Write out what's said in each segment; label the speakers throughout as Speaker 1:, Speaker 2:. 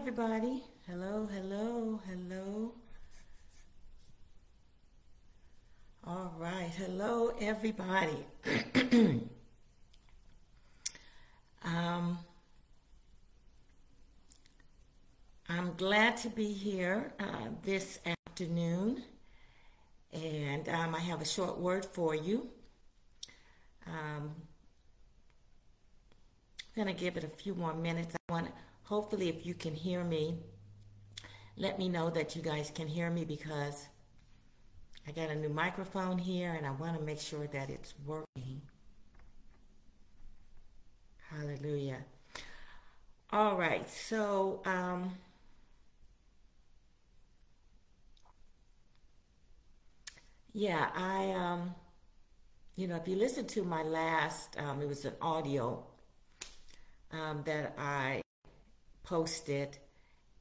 Speaker 1: everybody. Hello, hello, hello. All right. Hello, everybody. um, I'm glad to be here uh, this afternoon, and um, I have a short word for you. Um, I'm going to give it a few more minutes. I want to, hopefully, if you can hear me, let me know that you guys can hear me because I got a new microphone here and I want to make sure that it's working. Hallelujah. All right, so um, yeah, I um, you know, if you listen to my last, um, it was an audio um, that I posted,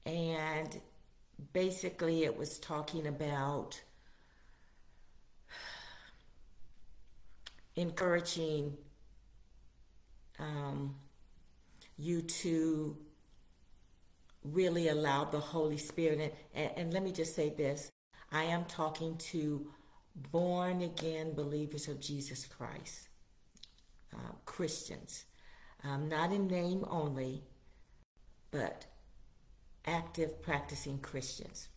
Speaker 1: and basically it was talking about encouraging um, you to really allow the Holy Spirit. And, and, let me just say this I am talking to born again believers of Jesus Christ, uh, Christians, um, not in name only, but active practicing Christians.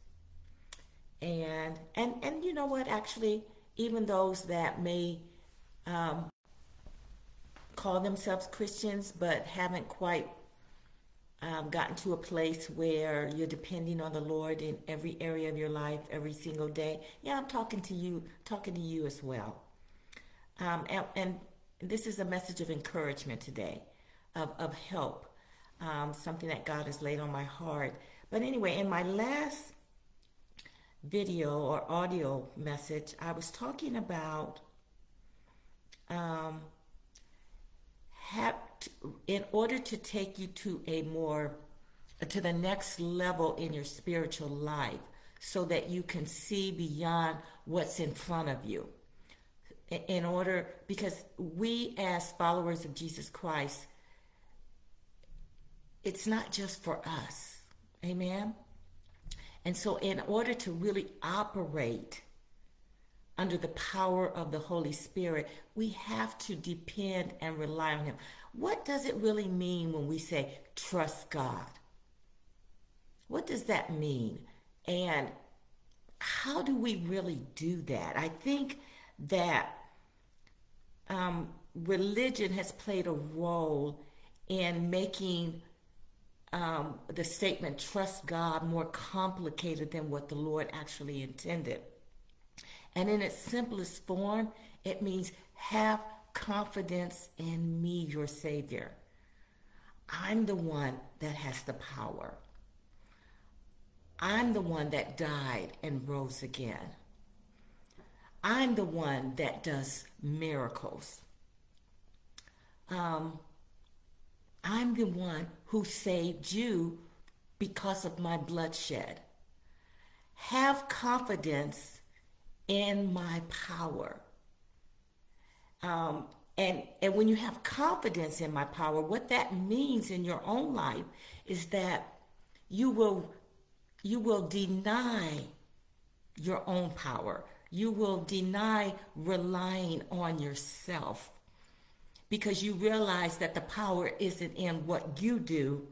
Speaker 1: And and and you know what? Actually, even those that may um, call themselves Christians but haven't quite um, gotten to a place where you're depending on the Lord in every area of your life, every single day. Yeah, I'm talking to you, talking to you as well. Um, and, and, this is a message of encouragement today, of, of help, um, something that God has laid on my heart. But anyway, in my last video or audio message, I was talking about um, have to, in order to take you to a more to the next level in your spiritual life so that you can see beyond what's in front of you in order because we as followers of Jesus Christ it's not just for us amen and so in order to really operate under the power of the Holy Spirit, we have to depend and rely on Him. What does it really mean when we say trust God? What does that mean? And how do we really do that? I think that um, religion has played a role in making um, the statement trust God more complicated than what the Lord actually intended. And in its simplest form, it means have confidence in me, your Savior. I'm the one that has the power. I'm the one that died and rose again. I'm the one that does miracles. Um, I'm the one who saved you because of my bloodshed. Have confidence in my power. Um, and, and when you have confidence in my power, what that means in your own life is that you will you will deny your own power. You will deny relying on yourself because you realize that the power isn't in what you do,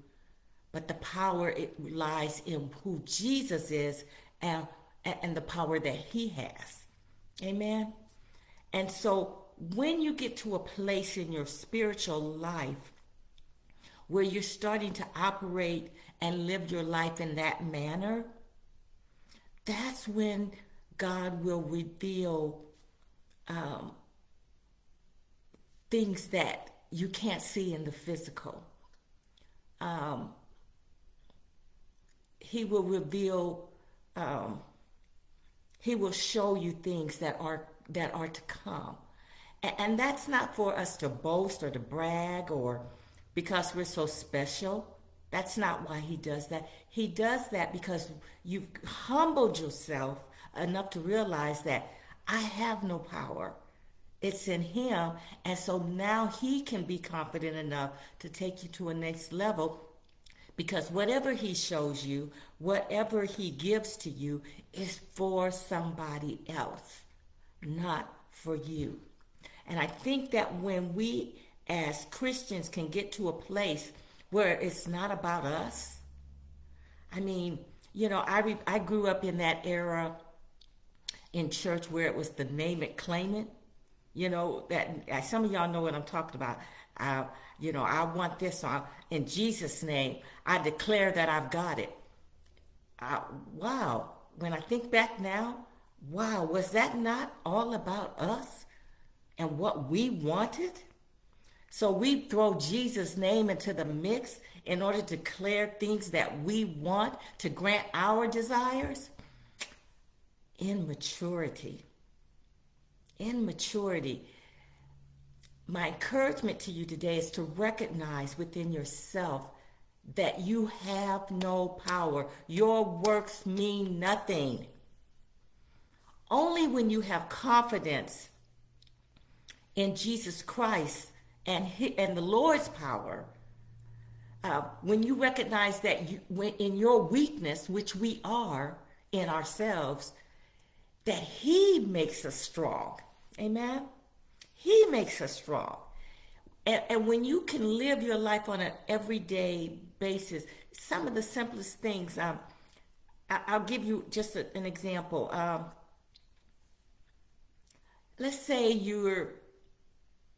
Speaker 1: but the power it lies in who Jesus is and and the power that he has. Amen. And so when you get to a place in your spiritual life where you're starting to operate and live your life in that manner, that's when God will reveal um, things that you can't see in the physical. Um, he will reveal um, he will show you things that are that are to come. And, and that's not for us to boast or to brag or because we're so special. That's not why he does that. He does that because you've humbled yourself enough to realize that I have no power. It's in him. And so now he can be confident enough to take you to a next level Because whatever he shows you, whatever he gives to you is for somebody else, not for you. And I think that when we as Christians can get to a place where it's not about us, I mean, you know, I re- I grew up in that era in church where it was the name it, claim it. You know that some of y'all know what I'm talking about. Uh, you know, I want this on in Jesus' name. I declare that I've got it. Wow. When I think back now, wow, was that not all about us and what we wanted? So we throw Jesus' name into the mix in order to declare things that we want to grant our desires? Immaturity. Immaturity. My encouragement to you today is to recognize within yourself that you have no power. Your works mean nothing. Only when you have confidence in Jesus Christ and, and the Lord's power uh, when you recognize that you, when, in your weakness, which we are in ourselves, that He makes us strong. Amen? He makes us strong. And, and when you can live your life on an everyday basis, some of the simplest things, um, I, will give you just a, an example. Um, let's say you're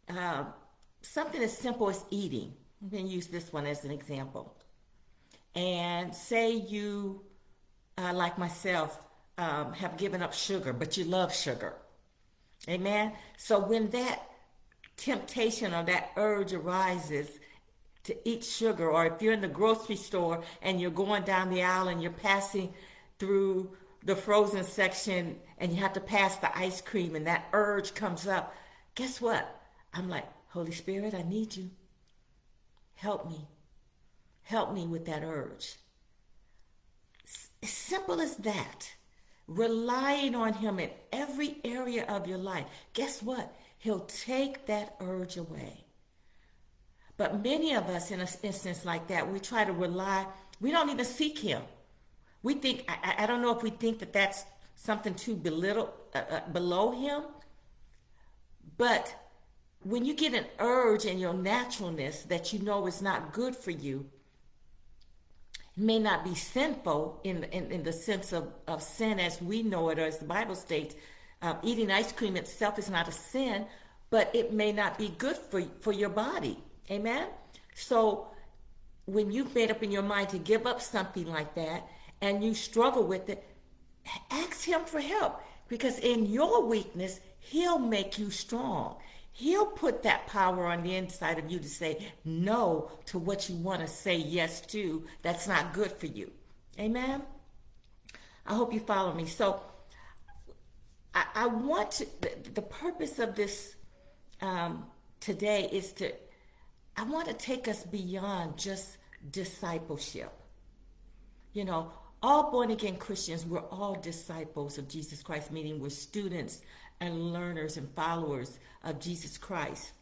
Speaker 1: uh, something as simple as eating I'm going to use this one as an example. And say you, uh, like myself, um, have given up sugar, but you love sugar. Amen. So when that temptation or that urge arises to eat sugar, or if you're in the grocery store and you're going down the aisle and you're passing through the frozen section and you have to pass the ice cream and that urge comes up, guess what? I'm like, Holy Spirit, I need you. Help me. Help me with that urge. As simple as that. Relying on Him in every area of your life. Guess what? He'll take that urge away. But many of us, in an instance like that, we try to rely, we don't even seek Him. We think, I, I don't know if we think that that's something too belittle, uh, uh, below Him, but when you get an urge in your naturalness that you know is not good for you, may not be sinful in, in, in the sense of, of sin as we know it or as the Bible states. Um, eating ice cream itself is not a sin, but it may not be good for, for your body. Amen? So when you've made up in your mind to give up something like that and you struggle with it, ask Him for help because in your weakness, He'll make you strong. He'll put that power on the inside of you to say no to what you want to say yes to that's not good for you. Amen? I hope you follow me. So, I, I want to, the, the, purpose of this um, today is to, I want to take us beyond just discipleship. You know, all born again Christians, we're all disciples of Jesus Christ, meaning we're students and learners and followers of Jesus Christ.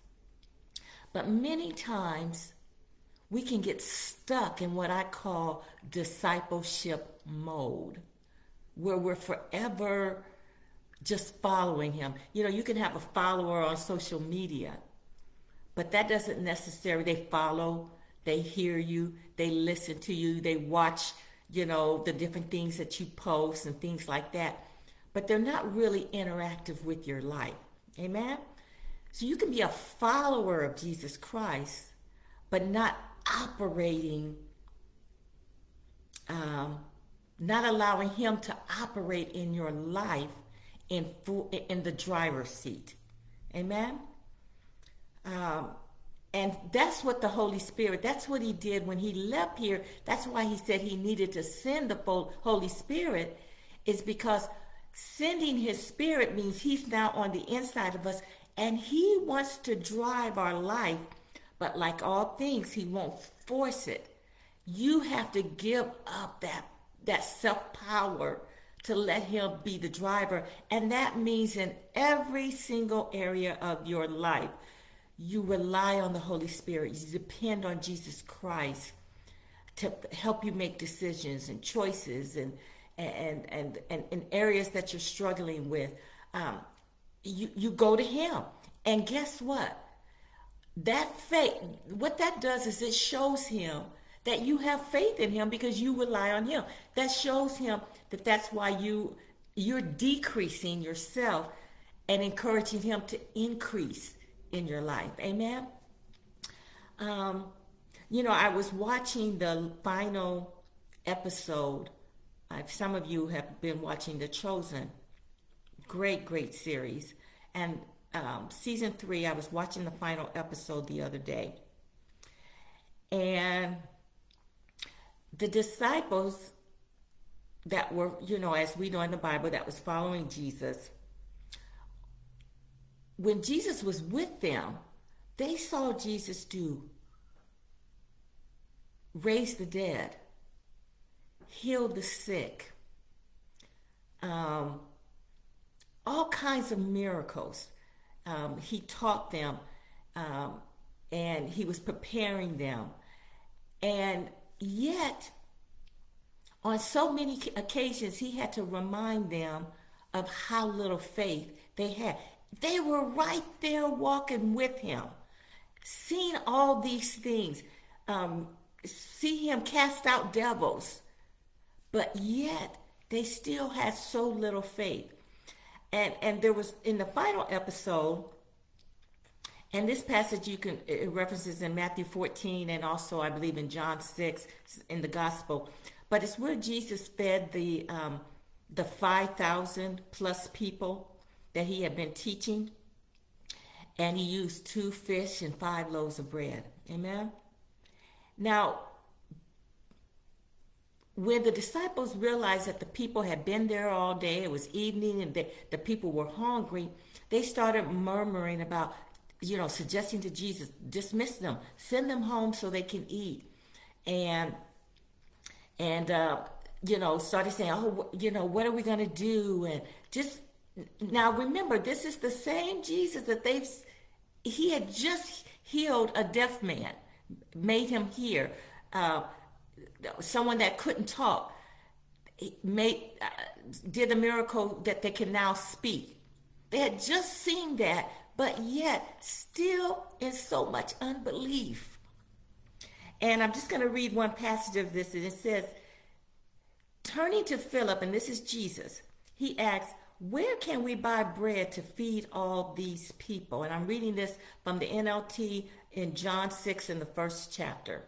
Speaker 1: But many times we can get stuck in what I call discipleship mode, where we're forever just following him. You know, you can have a follower on social media, but that doesn't necessarily, they follow, they hear you, they listen to you, they watch, you know, the different things that you post and things like that but they're not really interactive with your life. Amen? So you can be a follower of Jesus Christ, but not operating, um, not allowing Him to operate in your life in full, in the driver's seat. Amen. Um, and that's what the Holy Spirit, that's what he did when he left here. That's why he said he needed to send the Holy Spirit, is because Sending his spirit means he's now on the inside of us and he wants to drive our life. But like all things, he won't force it. You have to give up that, that self power to let him be the driver. And that means in every single area of your life, you rely on the Holy Spirit. You depend on Jesus Christ to help you make decisions and choices and and and and, and areas that you're struggling with. Um, you you go to Him, and guess what? That faith, what that does is it shows Him that you have faith in Him because you rely on Him. That shows Him that that's why you you're decreasing yourself and encouraging Him to increase in your life. Amen. Um, you know, I was watching the final episode. Uh, some of you have been watching The Chosen. Great, great series. And um, season three, I was watching the final episode the other day. And the disciples that were, you know, as we know in the Bible, that was following Jesus, when Jesus was with them, they saw Jesus do raise the dead, heal the sick, um, all kinds of miracles. Um, he taught them um, and he was preparing them. And yet, on so many occasions, he had to remind them of how little faith they had. They were right there walking with him, seeing all these things, um, see him cast out devils, but yet they still had so little faith. And and there was in the final episode, and this passage you can it references in Matthew 14 and also I believe in John 6 in the gospel, but it's where Jesus fed the um, the 5,000 plus people that he had been teaching, and he used two fish and five loaves of bread. Amen. Now, when the disciples realized that the people had been there all day, it was evening, and the, the people were hungry, they started murmuring about, you know, suggesting to Jesus, dismiss them, send them home so they can eat. And, and, uh, you know, started saying, oh, you know, what are we going to do? And just, now remember, this is the same Jesus that they've, he had just healed a deaf man made him hear. Uh, someone that couldn't talk made uh, did a miracle that they can now speak. They had just seen that, but yet still in so much unbelief. And I'm just going to read one passage of this, and it says, Turning to Philip, and this is Jesus, he asks, Where can we buy bread to feed all these people? And I'm reading this from the NLT in John 6 in the first chapter.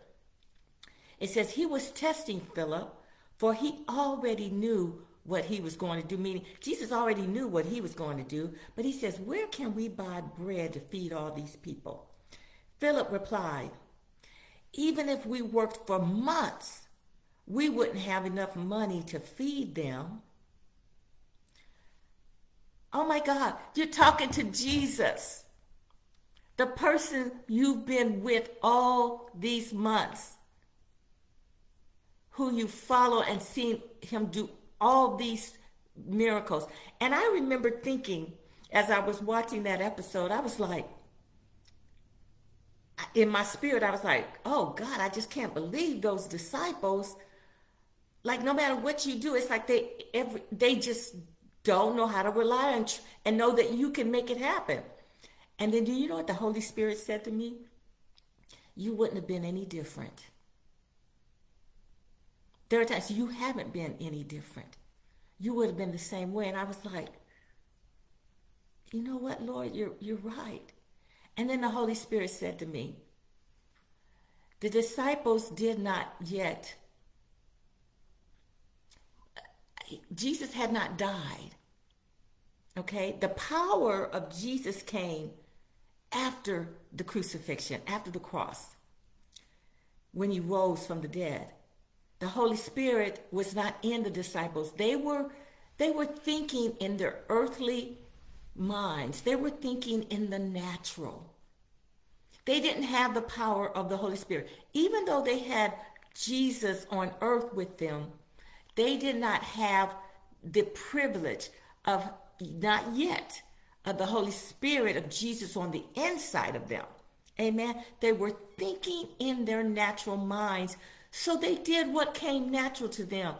Speaker 1: It says he was testing Philip, for he already knew what he was going to do, meaning Jesus already knew what he was going to do, but he says, Where can we buy bread to feed all these people? Philip replied, Even if we worked for months, we wouldn't have enough money to feed them. Oh my God, you're talking to Jesus the person you've been with all these months, who you follow and seen him do all these miracles. And I remember thinking as I was watching that episode, I was like, in my spirit, I was like, oh God, I just can't believe those disciples. Like no matter what you do, it's like they every they just don't know how to rely on and know that you can make it happen. And then do you know what the Holy Spirit said to me? You wouldn't have been any different. There are times you haven't been any different. You would have been the same way. And I was like, you know what, Lord, you're, you're right. And then the Holy Spirit said to me, the disciples did not yet, Jesus had not died. Okay? The power of Jesus came after the crucifixion, after the cross, when he rose from the dead. The Holy Spirit was not in the disciples. They were they were thinking in their earthly minds. They were thinking in the natural. They didn't have the power of the Holy Spirit. Even though they had Jesus on earth with them, they did not have the privilege of not yet of the Holy Spirit of Jesus on the inside of them. Amen. They were thinking in their natural minds So they did what came natural to them.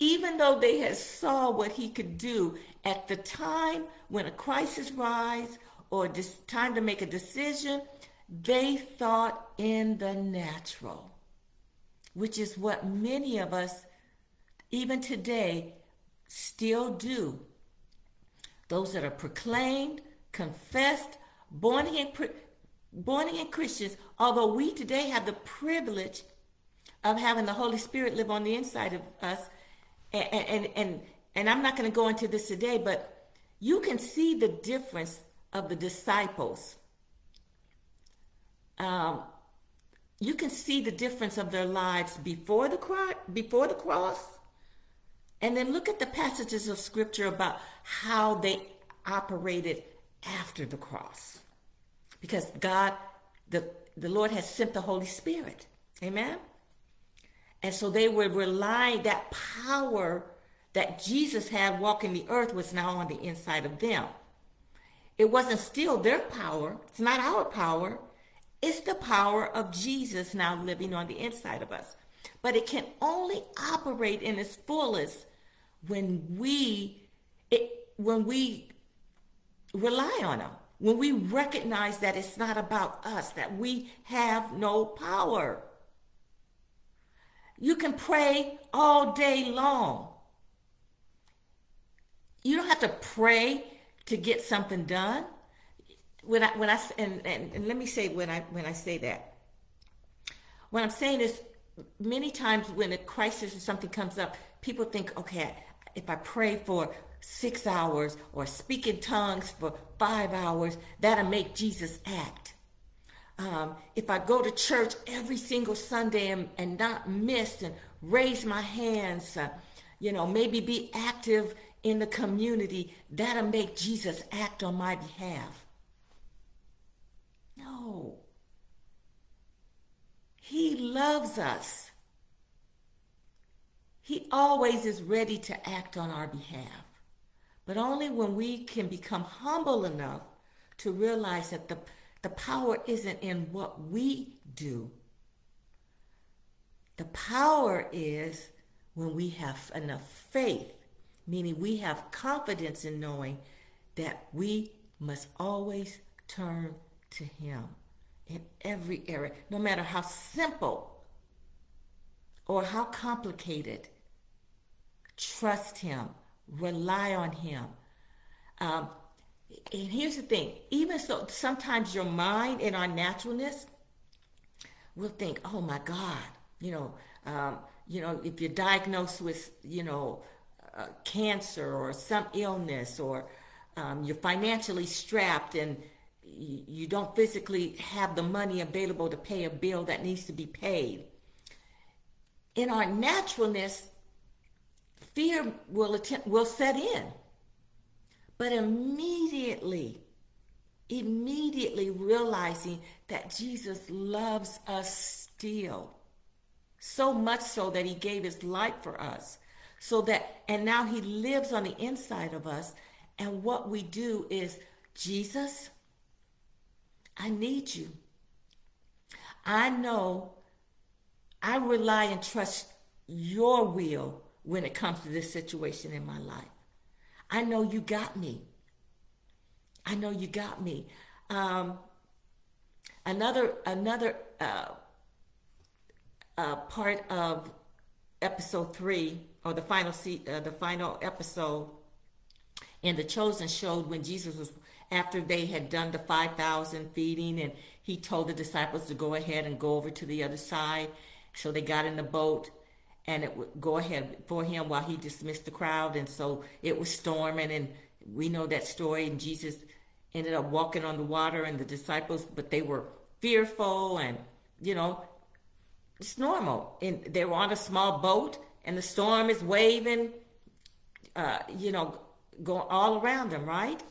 Speaker 1: Even though they had saw what he could do at the time when a crisis rise or time to make a decision, they thought in the natural, which is what many of us, even today, still do. Those that are proclaimed, confessed, born again, born again Christians, although we today have the privilege of having the Holy Spirit live on the inside of us, and and and, and I'm not going to go into this today, but you can see the difference of the disciples. Um, you can see the difference of their lives before the cross, before the cross, and then look at the passages of scripture about how they operated after the cross. Because God, the, the Lord has sent the Holy Spirit. Amen? And so they were relying, that power that Jesus had walking the earth was now on the inside of them. It wasn't still their power, it's not our power. It's the power of Jesus now living on the inside of us. But it can only operate in its fullest when we it, when we rely on him when we recognize that it's not about us that we have no power you can pray all day long. You don't have to pray to get something done. When i when i and, and, and let me say when i when i say that. What i'm saying is many times when a crisis or something comes up people think okay if I pray for six hours or speak in tongues for five hours, that'll make Jesus act. Um, if I go to church every single Sunday and, and not miss and raise my hands, uh, you know, maybe be active in the community, that'll make Jesus act on my behalf. No. He loves us. He always is ready to act on our behalf, but only when we can become humble enough to realize that the, the power isn't in what we do. The power is when we have enough faith, meaning we have confidence in knowing that we must always turn to Him in every area, no matter how simple or how complicated trust him, rely on him. Um, and here's the thing even so, sometimes your mind in our naturalness will think, oh my God, you know, um, you know, if you're diagnosed with, you know, uh, cancer or some illness or um, you're financially strapped and you don't physically have the money available to pay a bill that needs to be paid. In our naturalness, fear will attempt, will set in. But immediately, immediately realizing that Jesus loves us still. So much so that he gave his life for us. So that, and now he lives on the inside of us. And what we do is, Jesus, I need you. I know I rely and trust your will when it comes to this situation in my life. I know you got me. I know you got me. Um, another another uh, uh, part of episode three, or the final se- uh, the final episode in the chosen showed when Jesus was after they had done the five thousand feeding, and he told the disciples to go ahead and go over to the other side. So they got in the boat and it would go ahead for him while he dismissed the crowd. And so it was storming, and we know that story. And Jesus ended up walking on the water, and the disciples, but they were fearful, and you know, it's normal. And they were on a small boat, and the storm is waving, uh, you know, going all around them, right?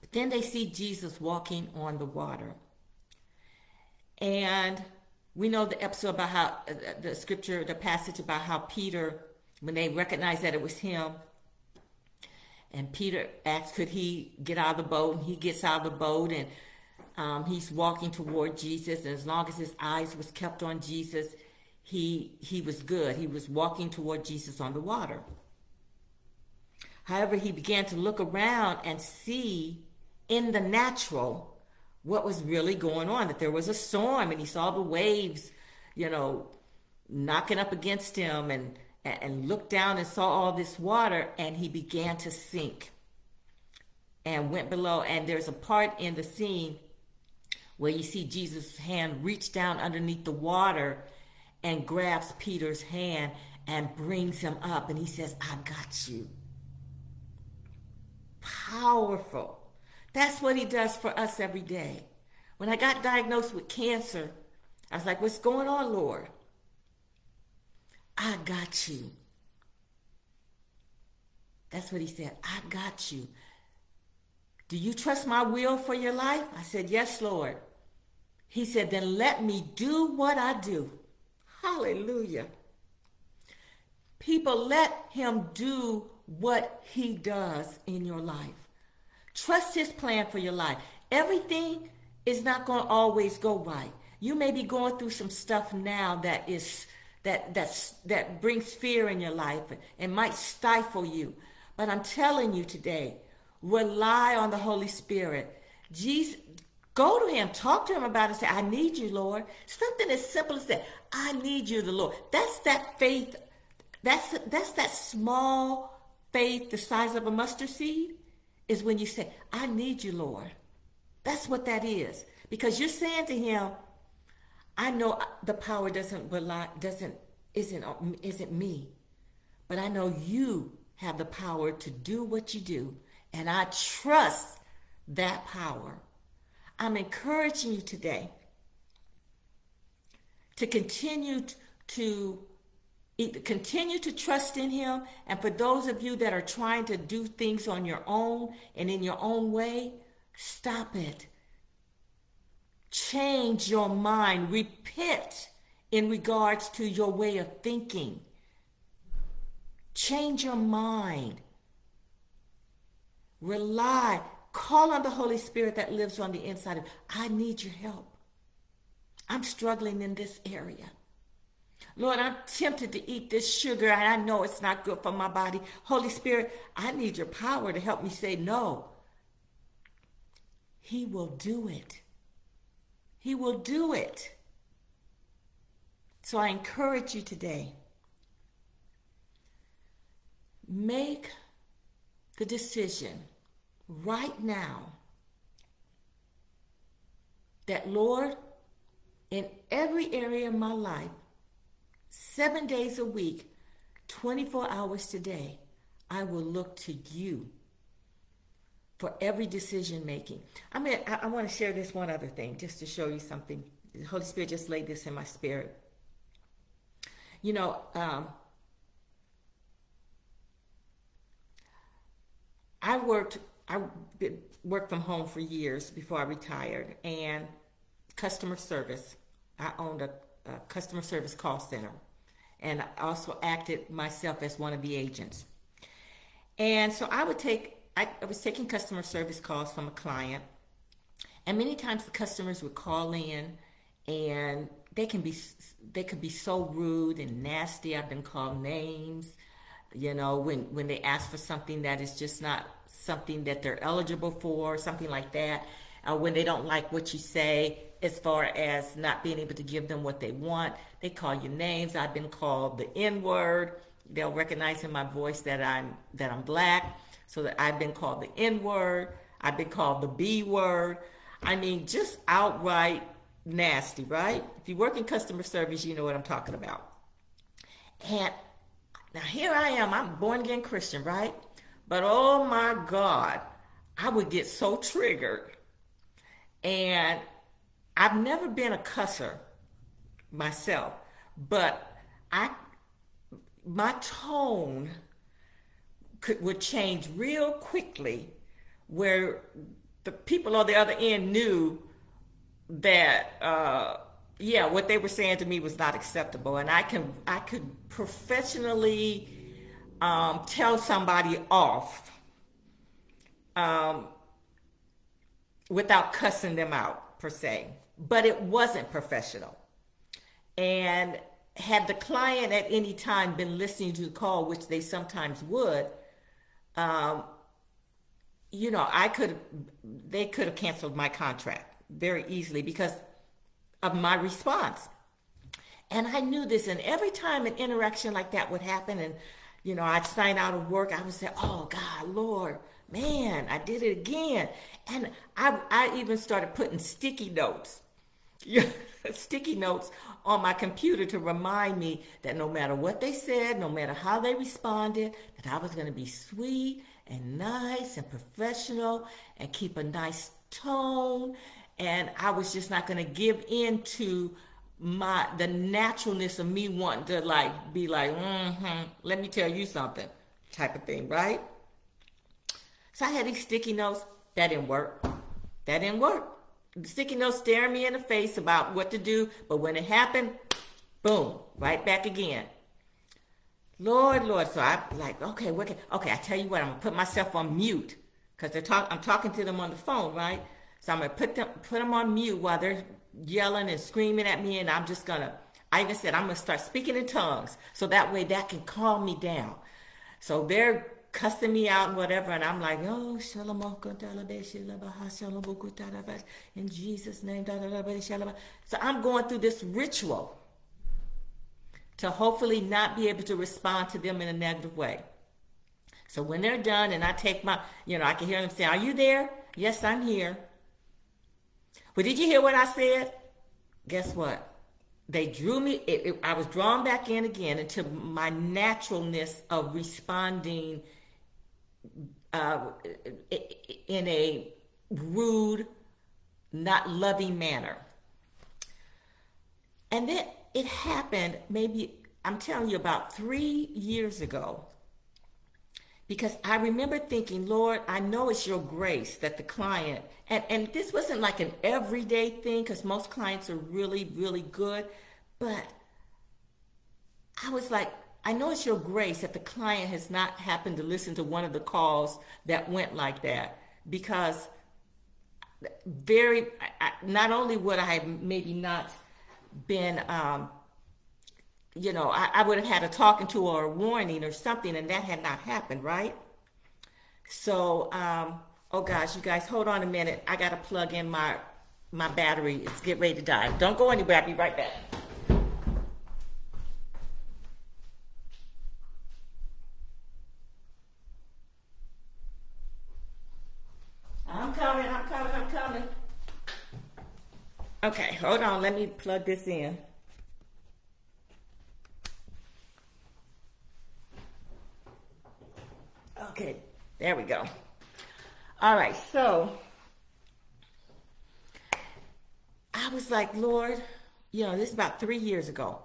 Speaker 1: But then they see Jesus walking on the water. And we know the episode about how uh, the scripture, the passage about how Peter, when they recognized that it was him, and Peter asks, could he get out of the boat? And he gets out of the boat and um, he's walking toward Jesus. And as long as his eyes was kept on Jesus, he he was good. He was walking toward Jesus on the water. However, he began to look around and see in the natural what was really going on, that there was a storm and he saw the waves, you know, knocking up against him and and looked down and saw all this water and he began to sink and went below and there's a part in the scene where you see Jesus' hand reach down underneath the water and grabs Peter's hand and brings him up and he says, I got you. Powerful. That's what he does for us every day. When I got diagnosed with cancer, I was like, What's going on, Lord? I got you. That's what he said. I got you. Do you trust my will for your life? I said, Yes, Lord. He said, Then let me do what I do. Hallelujah. People, let him do what he does in your life. Trust his plan for your life. Everything is not going to always go right. You may be going through some stuff now that is that that's that brings fear in your life and might stifle you. But I'm telling you today, rely on the Holy Spirit. Jesus, go to him, talk to him about it, say, I need you, Lord. Something as simple as that. I need you, the Lord. That's that faith. That's that's that small faith the size of a mustard seed is when you say, I need you, Lord. That's what that is. Because you're saying to him, I know the power doesn't rely, doesn't, isn't, isn't me, but I know you have the power to do what you do, and I trust that power. I'm encouraging you today to continue to continue to trust in him. And for those of you that are trying to do things on your own and in your own way stop it. Change your mind. Repent in regards to your way of thinking. Change your mind. Rely. Call on the holy spirit that lives on the inside of you. I need your help. I'm struggling in this area Lord, I'm tempted to eat this sugar and I know it's not good for my body. Holy Spirit, I need your power to help me say no. He will do it. He will do it. So I encourage you today make the decision right now that, Lord, in every area of my life, seven days a week, 24 hours today, I will look to you for every decision making. I mean, I, I want to share this one other thing just to show you something. The Holy Spirit just laid this in my spirit. You know, um, I worked I worked from home for years before I retired and customer service. I owned a customer service call center. And I also acted myself as one of the agents. And so I would take, I, I was taking customer service calls from a client. And many times the customers would call in and they can be, they could be so rude and nasty. I've been called names, you know, when, when they ask for something that is just not something that they're eligible for, something like that. Uh, when they don't like what you say, as far as not being able to give them what they want. They call you names. I've been called the N word. They'll recognize in my voice that I'm that I'm black. So that I've been called the N word. I've been called the B word. I mean, just outright nasty, right? If you work in customer service, you know what I'm talking about. And now here I am. I'm born again Christian, right? But oh my God, I would get so triggered. And I've never been a cusser myself, but I my tone could would change real quickly where the people on the other end knew that uh, yeah what they were saying to me was not acceptable. And i can i could professionally um, tell somebody off um, without cussing them out per se but it wasn't professional. And had the client at any time been listening to the call, which they sometimes would, um, you know, I could, they could have canceled my contract very easily because of my response. And I knew this, and every time an interaction like that would happen, and you know, I'd sign out of work, I would say, "Oh God, Lord, man, I did it again," and I, I even started putting sticky notes, sticky notes on my computer to remind me that no matter what they said, no matter how they responded, that I was going to be sweet and nice and professional and keep a nice tone, and I was just not going to give in to my the naturalness of me wanting to like be like, mm-hmm, let me tell you something, type of thing, right? So I had these sticky notes. That didn't work. That didn't work. The sticky notes staring me in the face about what to do, but when it happened, boom, right back again. Lord, Lord. So I'm like, okay, what can, okay, I tell you what, I'm gonna put myself on mute because they're talk, I'm talking to them on the phone, right? So I'm gonna put them put them on mute while they're yelling and screaming at me, and I'm just gonna. I even said I'm gonna start speaking in tongues, so that way that can calm me down. So they're cussing me out and whatever, and I'm like, oh, in Jesus' name. So I'm going through this ritual to hopefully not be able to respond to them in a negative way. So when they're done, and I take my, you know, I can hear them say, "Are you there?" Yes, I'm here. But did you hear what I said? Guess what? They drew me, it, it, I was drawn back in again into my naturalness of responding uh, in a rude, not loving manner. And then it happened maybe, I'm telling you, about three years ago because I remember thinking, Lord, I know it's your grace that the client, and, and this wasn't like an everyday thing because most clients are really, really good, but I was like, I know it's your grace that the client has not happened to listen to one of the calls that went like that because very, I, not only would I have maybe not been um, you know, I, I would have had a talking to or a warning or something, and that had not happened, right? So, um, oh gosh, you guys, hold on a minute. I gotta plug in my my battery. It's get ready to die. Don't go anywhere. I'll be right back. I'm coming. I'm coming. I'm coming. Okay, hold on. Let me plug this in. Okay, there we go. All right, so I was like, Lord, you know, this is about three years ago.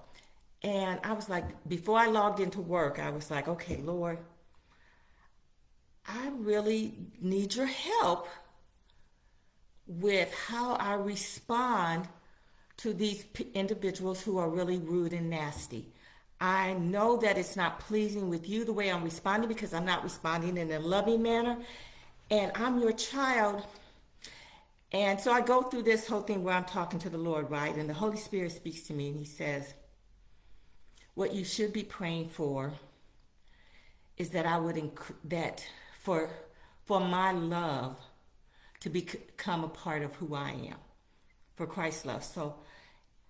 Speaker 1: And I was like, before I logged into work, I was like, okay, Lord, I really need your help with how I respond to these individuals who are really rude and nasty. I know that it's not pleasing with you the way I'm responding because I'm not responding in a loving manner. And I'm your child. And so I go through this whole thing where I'm talking to the Lord, right? And the Holy Spirit speaks to me and He says, What you should be praying for is that I would, inc- that for, for my love to become a part of who I am, for Christ's love. So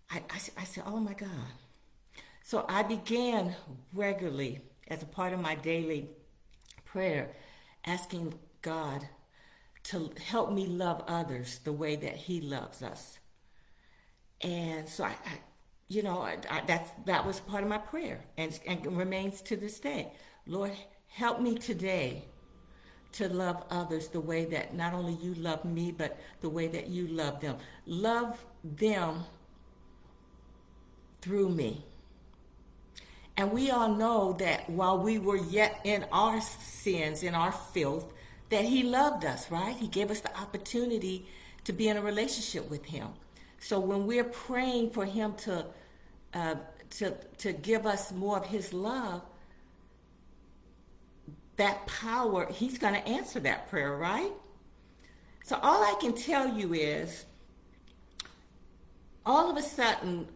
Speaker 1: I, I, I said, Oh my God so I began regularly as a part of my daily prayer asking God to help me love others the way that He loves us. And so I, I you know, I, I, that's that was part of my prayer, and and remains to this day. Lord, help me today to love others the way that not only you love me, but the way that you love them. Love them through me. And we all know that while we were yet in our sins, in our filth, that He loved us, right? He gave us the opportunity to be in a relationship with Him. So when we're praying for Him to uh, to to give us more of His love, that power, He's going to answer that prayer, right? So all I can tell you is, all of a sudden,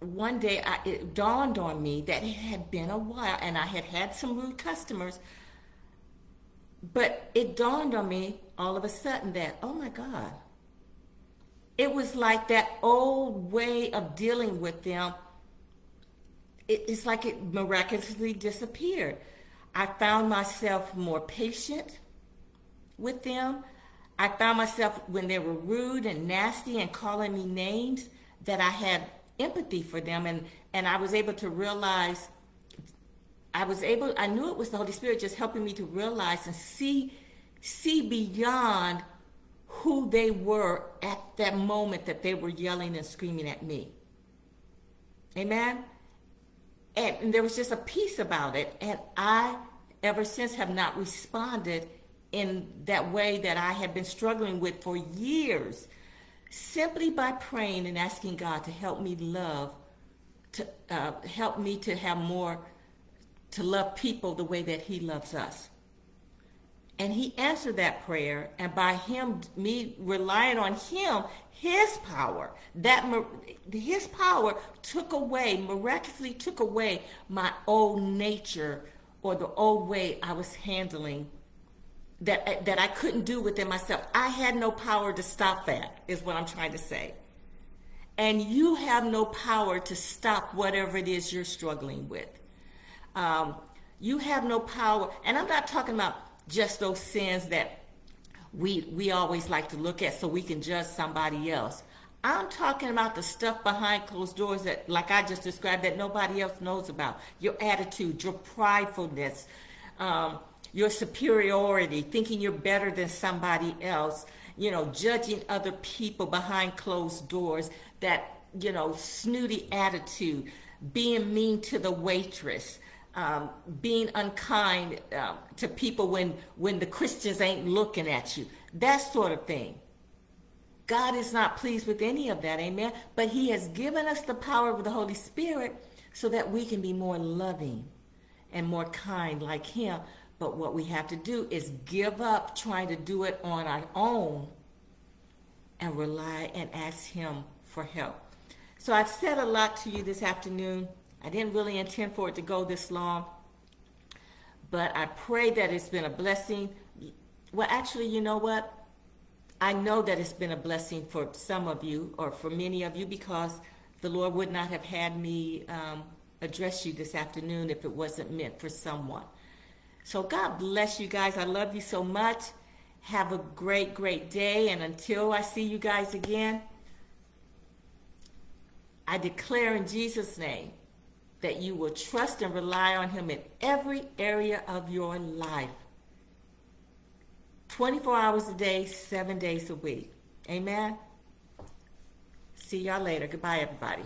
Speaker 1: one day I, it dawned on me that it had been a while and I had had some rude customers. But it dawned on me all of a sudden that, oh my God, it was like that old way of dealing with them. It, it's like it miraculously disappeared. I found myself more patient with them. I found myself when they were rude and nasty and calling me names that I had empathy for them and and I was able to realize I was able I knew it was the Holy Spirit just helping me to realize and see see beyond who they were at that moment that they were yelling and screaming at me. Amen. And, there was just a peace about it and I ever since have not responded in that way that I have been struggling with for years simply by praying and asking God to help me love, to uh, help me to have more, to love people the way that He loves us. And He answered that prayer, and by Him, me relying on Him, His power, that His power took away, miraculously took away my old nature or the old way I was handling that that I couldn't do within myself. I had no power to stop that. Is what I'm trying to say. And you have no power to stop whatever it is you're struggling with. Um, you have no power, and I'm not talking about just those sins that we we always like to look at so we can judge somebody else. I'm talking about the stuff behind closed doors that, like I just described, that nobody else knows about. Your attitude, your pridefulness, um, your superiority, thinking you're better than somebody else, you know, judging other people behind closed doors, that, you know, snooty attitude, being mean to the waitress, um, being unkind um, to people when, when the Christians ain't looking at you, that sort of thing. God is not pleased with any of that, amen. But He has given us the power of the Holy Spirit so that we can be more loving and more kind like Him but what we have to do is give up trying to do it on our own and rely and ask Him for help. So I've said a lot to you this afternoon. I didn't really intend for it to go this long, but I pray that it's been a blessing. Well, actually, you know what? I know that it's been a blessing for some of you or for many of you because the Lord would not have had me um, address you this afternoon if it wasn't meant for someone. So God bless you guys. I love you so much. Have a great, great day. And until I see you guys again, I declare in Jesus' name that you will trust and rely on Him in every area of your life. 24 hours a day, seven days a week. Amen. See y'all later. Goodbye, everybody.